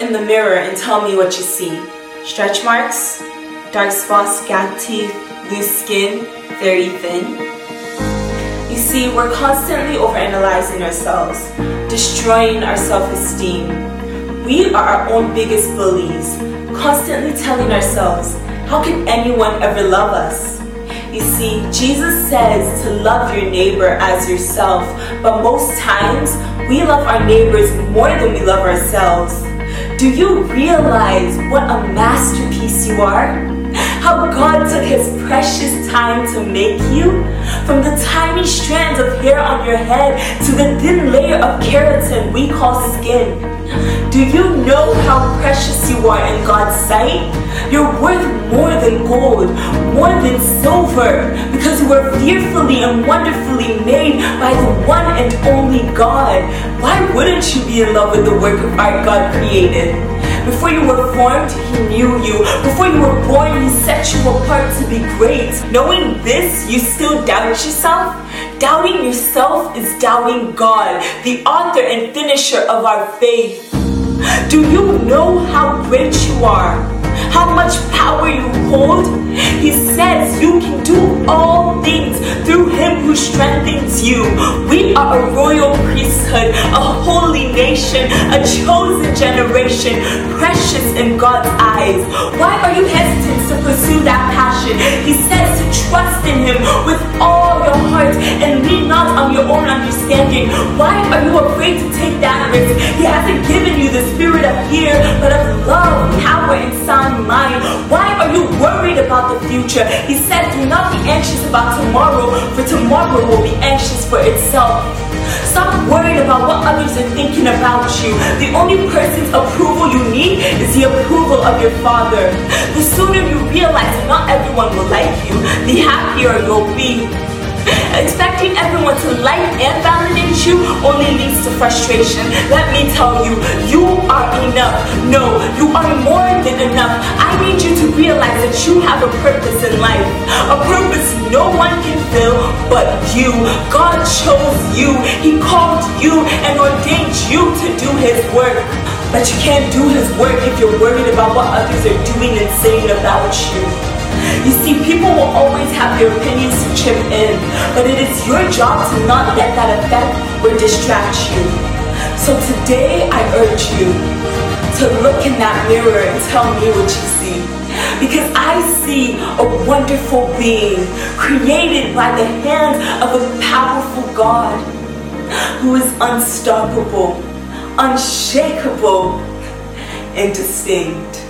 in the mirror and tell me what you see. Stretch marks, dark spots, gap teeth, loose skin, very thin. You see, we're constantly overanalyzing ourselves, destroying our self-esteem. We are our own biggest bullies, constantly telling ourselves, how can anyone ever love us? You see, Jesus says to love your neighbor as yourself, but most times we love our neighbors more than we love ourselves. Do you realize what a masterpiece you are? How God took his precious time to make you? From the tiny strands of hair on your head to the thin layer of keratin we call skin. Do you know how precious you are in God's sight? You're worth more than gold, more than silver, because you were fearfully and wonderfully made by the one and only God. Why wouldn't you be in love with the work of art God created? Before you were formed, He knew you. Before you were born, He set you apart to be great. Knowing this, you still doubt yourself? Doubting yourself is doubting God, the author and finisher of our faith. Do you know how great you are? how much power you hold. He says you can do who strengthens you. We are a royal priesthood, a holy nation, a chosen generation, precious in God's eyes. Why are you hesitant to pursue that passion? He says to trust in him with all your heart and lean not on your own understanding. Why are you afraid to take that risk? He hasn't given you the spirit of fear, but of love, power, and sound mind? Why are you worried about the future? He said, do not be anxious about tomorrow, for tomorrow will be anxious for itself. Stop worrying about what others are thinking about you. The only person's approval you need is the approval of your Father. The sooner you realize not everyone will like you, the happier you'll be. Expecting everyone to like and validate you only leads to frustration. Let me tell you, you are enough. No, you are more than enough. I need you to realize that you have a purpose in life. A purpose no one can fill but you. God chose you. He called you and ordained you to do his work. But you can't do his work if you're worried about what others are doing and saying about you. You see, people will always have their opinions to chip in, but it is your job to not let that affect or distract you. So today I urge you to look in that mirror and tell me what you see. Because I see a wonderful being created by the hand of a powerful God who is unstoppable, unshakable, and distinct.